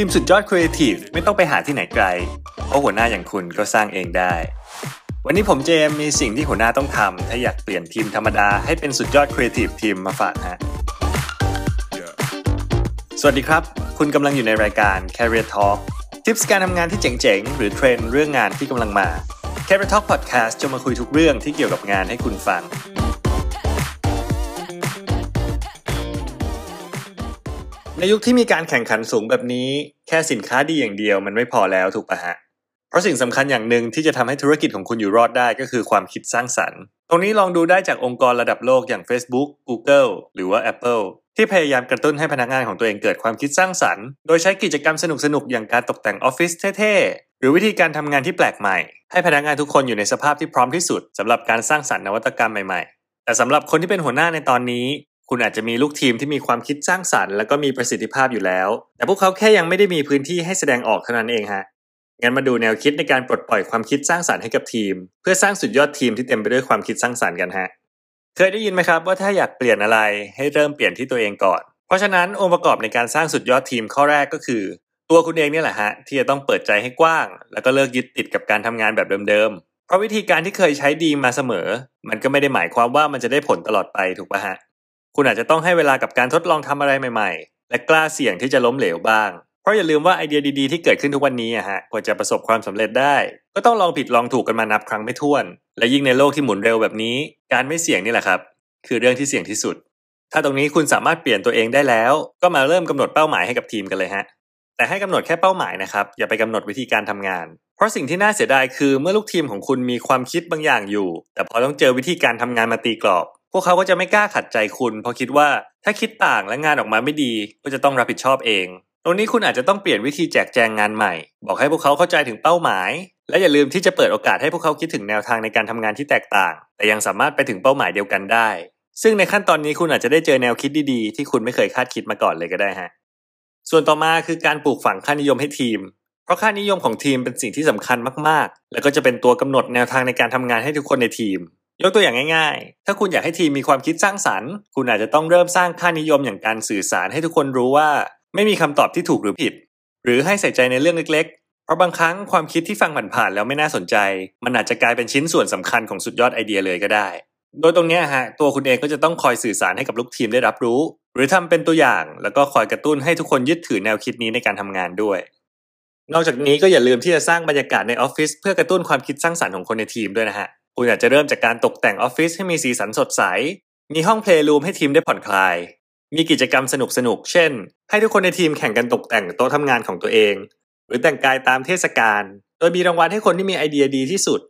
ทีมสุดยอดครีเอทีฟไม่ต้องไปหาที่ไหนไกล เพราะหัวหน้าอย่างคุณก็สร้างเองได้ วันนี้ผมเจมมีสิ่งที่หัวหน้าต้องทำถ้าอยากเปลี่ยนทีมธรรมดาให้เป็นสุดยอด creative team มาฝากฮะ สวัสดีครับ คุณกำลังอยู่ในรายการ Career Talk tips การทำงานที่เจ๋งๆ หรือเทรนด์เรื่องงานที่กำลังมา Career Talk Podcast จะมาคุยทุกเรื่องที่เกี่ยวกับงานให้คุณฟัง ในยุคที่มีการแข่งขันสูงแบบนี้ แค่สินค้าดีอย่างเดียวมันไม่พอแล้วถูกปะฮะ เพราะสิ่งสำคัญอย่างหนึ่งที่จะทำให้ธุรกิจของคุณอยู่รอดได้ก็คือความคิดสร้างสรรค์ ตรงนี้ลองดูได้จากองค์กรระดับโลกอย่าง Facebook Google หรือว่า Apple ที่พยายามกระตุ้นให้พนักงานของตัวเองเกิดความคิดสร้างสรรค์ โดยใช้กิจกรรมสนุกๆอย่างการตกแต่งออฟฟิศเท่ๆ หรือวิธีการทำงานที่แปลกใหม่ ให้พนักงานทุกคนอยู่ในสภาพที่พร้อมที่สุดสำหรับการสร้างสรรค์นวัตกรรมใหม่ๆ แต่สำหรับคนที่เป็นหัวหน้าในตอนนี้ คุณอาจจะมีลูกทีมที่มีความคิดสร้างสรรค์แล้วก็มีประสิทธิภาพอยู่แล้ว แต่พวกเขาแค่ยังไม่ได้มีพื้นที่ให้แสดงออกเท่านั้นเองฮะงั้นมาดูแนวคิดในการปลดปล่อยความคิดสร้างสรรค์ให้กับทีม เพื่อสร้างสุดยอดทีมที่เต็มไปด้วยความคิดสร้างสรรค์กันฮะเคยได้ยินไหมครับว่าถ้าอยากเปลี่ยนอะไรให้เริ่มเปลี่ยนที่ตัวเองก่อน เพราะฉะนั้นองค์ประกอบในการสร้างสุดยอดทีมข้อแรกก็คือ ตัวคุณเองเนี่แหละฮะที่จะต้องเปิดใจให้กว้าง แล้วก็เลิกยึดติดกับการทำงานแบบเดิมๆเพราะวิธีการที่เคยใช้ดีมาเสมอ มันก็ไม่ได้หมายความว่ามันจะได้ผลตลอดไปถูกปะฮะ คุณอาจจะต้องให้เวลากับการทดลองทำอะไรใหม่ๆ และกล้าเสี่ยงที่จะล้มเหลวบ้าง เพราะอย่าลืมว่าไอเดียดีๆที่เกิดขึ้นทุกวันนี้อะฮะกว่าจะประสบความสำเร็จได้ ก็ต้องลองผิดลองถูกกันมานับครั้งไม่ถ้วน และยิ่งในโลกที่หมุนเร็วแบบนี้ การไม่เสี่ยงนี่แหละครับ คือเรื่องที่เสี่ยงที่สุด ถ้าตรงนี้คุณสามารถเปลี่ยนตัวเองได้แล้ว ก็มาเริ่มกำหนดเป้าหมายให้กับทีมกันเลยฮะแต่ให้กำหนดแค่เป้าหมายนะครับอย่าไปกำหนดวิธีการทำงาน เพราะสิ่งที่น่าเสียดายคือเมื่อลูกทีมของคุณมีความคิดบางอย่างอยู่ แต่พอต้องเจอวิธีการทำงานมาตีกรอบ พวกเขาก็จะไม่กล้าขัดใจคุณ เพราะคิดว่าถ้าคิดต่างและงานออกมาไม่ดีก็จะต้องรับผิดชอบเอง ตรงนี้คุณอาจจะต้องเปลี่ยนวิธีแจกแจงงานใหม่ บอกให้พวกเขาเข้าใจถึงเป้าหมาย และอย่าลืมที่จะเปิดโอกาสให้พวกเขาคิดถึงแนวทางในการทำงานที่แตกต่าง แต่ยังสามารถไปถึงเป้าหมายเดียวกันได้ ซึ่งในขั้นตอนนี้คุณอาจจะได้เจอแนวคิดดีๆ ที่คุณไม่เคยคาดคิดมาก่อนเลยก็ได้ฮะส่วนต่อมาคือการปลูกฝังค่านิยมให้ทีม เพราะค่านิยมของทีมเป็นสิ่งที่สำคัญมากๆ แล้วก็จะเป็นตัวกำหนดแนวทางในการทำงานให้ทุกคนในทีม ยกตัวอย่างง่ายๆ ถ้าคุณอยากให้ทีมมีความคิดสร้างสรรค์ คุณอาจจะต้องเริ่มสร้างค่านิยมอย่างการสื่อสารให้ทุกคนรู้ว่า ไม่มีคำตอบที่ถูกหรือผิด หรือให้ใส่ใจในเรื่องเล็กๆ เพราะบางครั้งความคิดที่ฟังผ่านๆแล้วไม่น่าสนใจ มันอาจจะกลายเป็นชิ้นส่วนสำคัญของสุดยอดไอเดียเลยก็ได้ โดยตรงนี้ฮะตัวคุณเองก็จะต้องคอยสื่อสารให้กับลูกทีมได้รับรู้ หรือทำเป็นตัวอย่าง แล้วก็คอยกระตุ้นให้ทุกคนยึดถือแนวคิดนี้ในการทำงานด้วยนอกจากนี้ก็อย่าลืมที่จะสร้างบรรยากาศในออฟฟิศเพื่อกระตุ้นความคิดสร้างสรรค์ของคนในทีมด้วยนะฮะ คุณอาจจะเริ่มจากการตกแต่งออฟฟิศให้มีสีสันสดใส มีห้องเพลย์รูมให้ทีมได้ผ่อนคลาย มีกิจกรรมสนุกๆเช่น ให้ทุกคนในทีมแข่งกันตกแต่งโต๊ะทำงานของตัวเอง หรือแต่งกายตามเทศกาล โดยมีรางวัลให้คนที่มีไอเดียดีที่สุด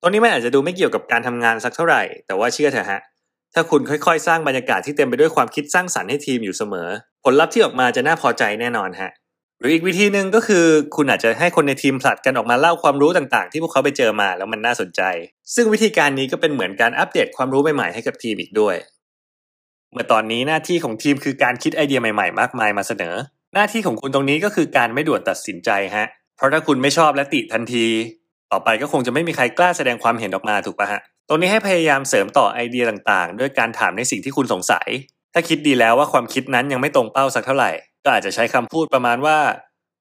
ตรงนี้มันอาจจะดูไม่เกี่ยวกับการทำงานสักเท่าไหร่ แต่ว่าเชื่อเถอะฮะ ถ้าคุณค่อยๆ สร้างบรรยากาศที่เต็มไปด้วยความคิดสร้างสรรค์ให้ทีมอยู่เสมอ ผลลัพธ์ที่ออกมาจะน่าพอใจแน่นอนฮะ หรืออีกวิธีหนึ่งก็คือ คุณอาจจะให้คนในทีมผลัดกันออกมาเล่าความรู้ต่างๆ ที่พวกเขาไปเจอมาแล้วมันน่าสนใจ ซึ่งวิธีการนี้ก็เป็นเหมือนการอัปเดตความรู้ใหม่ๆให้กับทีมอีกด้วย เมื่อตอนนี้หน้าที่ของทีมคือการคิดไอเดียใหม่ๆ มากมายมาเสนอ หน้าที่ของคุณตรงนี้ก็คือการไม่ด่วนตัดสินใจฮะ เพราะถ้าคุณไม่ชอบและติทันที ต่อไปก็คงจะไม่มีใครกล้าแสดงความเห็นออกมาถูกปะฮะตรงนี้ให้พยายามเสริมต่อไอเดียต่างๆ ด้วยการถามในสิ่งที่คุณสงสัย ถ้าคิดดีแล้วว่าความคิดนั้นยังไม่ตรงเป้าสักเท่าไหร่ ก็อาจจะใช้คำพูดประมาณว่า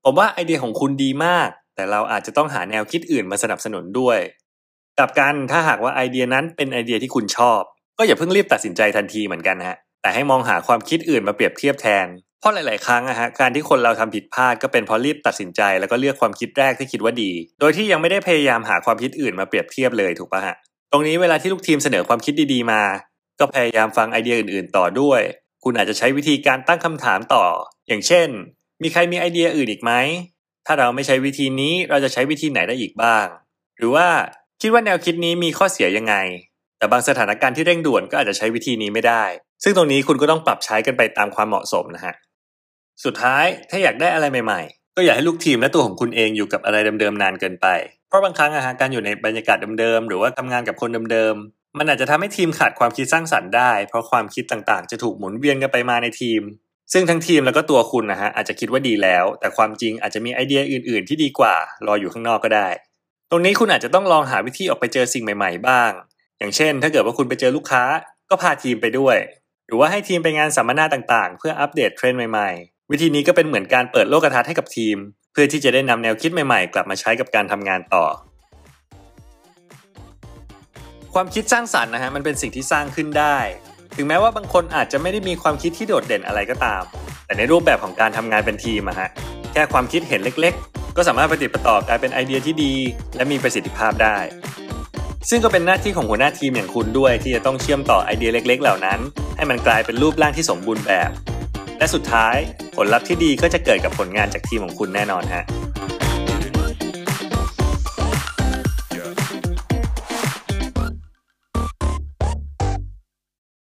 ผมว่าไอเดียของคุณดีมาก แต่เราอาจจะต้องหาแนวคิดอื่นมาสนับสนุนด้วยกลับกันถ้าหากว่าไอเดียนั้นเป็นไอเดียที่คุณชอบ ก็อย่าเพิ่งรีบตัดสินใจทันทีเหมือนกันฮะแต่ให้มองหาความคิดอื่นมาเปรียบเทียบแทนเพราะหลาย ๆ ครั้งอะฮะการที่คนเราทำผิดพลาดก็เป็นเพราะรีบตัดสินใจแล้วก็เลือกความคิดแรกที่คิดว่าดี โดยที่ยังไม่ได้พยายามหาความคิดอื่นมาเปรียบเทียบเลยถูกปะฮะตรงนี้เวลาที่ลูกทีมเสนอความคิดดี ๆ มา ก็พยายามฟังไอเดียอื่น ๆ ต่อด้วย คุณอาจจะใช้วิธีการตั้งคำถามต่อ อย่างเช่น มีใครมีไอเดียอื่นอีกไหม ถ้าเราไม่ใช้วิธีนี้เราจะใช้วิธีไหนได้อีกบ้าง หรือว่าคิดว่าแนวคิดนี้มีข้อเสียยังไง แต่บางสถานการณ์ที่เร่งด่วนก็อาจจะใช้วิธีนี้ไม่ได้ ซึ่งตรงนี้คุณก็ต้องปรับใช้กันไปตามความเหมาะสมนะฮะ สุดท้ายถ้าอยากได้อะไรใหม่ๆ ก็อย่าให้ลูกทีมและตัวของคุณเองอยู่กับอะไรเดิมๆนานเกินไป เพราะบางครั้งอะฮะการอยู่ในบรรยากาศเดิมๆหรือว่าทำงานกับคนเดิมๆ มันอาจจะทำให้ทีมขาดความคิดสร้างสรรค์ได้ เพราะความคิดต่างๆ จะถูกหมุนเวียนกันไปมาในทีม ซึ่งทั้งทีมแล้วก็ตัวคุณนะฮะอาจจะคิดว่าดีแล้ว แต่ความจริงอาจจะมีไอเดียอื่น ๆ ที่ดีกว่ารออยู่ข้างนอกก็ได้ ตรงนี้คุณอาจจะต้องลองหาวิธีออกไปเจอสิ่งใหม่ ๆ บ้าง อย่างเช่น ถ้าเกิดว่าคุณไปเจอลูกค้า ก็พาทีมไปด้วย หรือว่าให้ทีมไปงานสัมมนาต่างๆ เพื่ออัปเดตเทรนด์ใหม่ ๆ วิธีนี้ก็เป็นเหมือนการเปิดโลกทัศน์ให้กับทีม เพื่อที่จะได้นำแนวคิดใหม่ ๆ กลับมาใช้กับการทำงานต่อ ความคิดสร้างสรรค์นะฮะมันเป็นสิ่งที่สร้างขึ้นได้ ถึงแม้ว่าบางคนอาจจะไม่ได้มีความคิดที่โดดเด่นอะไรก็ตาม แต่ในรูปแบบของการทำงานเป็นทีมอะฮะแค่ความคิดเห็นเล็กๆ ก็สามารถปะติดปะต่อกลายเป็นไอเดียที่ดี และมีประสิทธิภาพได้ ซึ่งก็เป็นหน้าที่ของหัวหน้าทีมอย่างคุณด้วย ที่จะต้องเชื่อมต่อไอเดียเล็ก ๆ เหล่านั้น ให้มันกลายเป็นรูปร่างที่สมบูรณ์แบบ และสุดท้ายผลลัพธ์ที่ดีก็จะเกิดกับผลงานจากทีมของคุณแน่นอนฮะ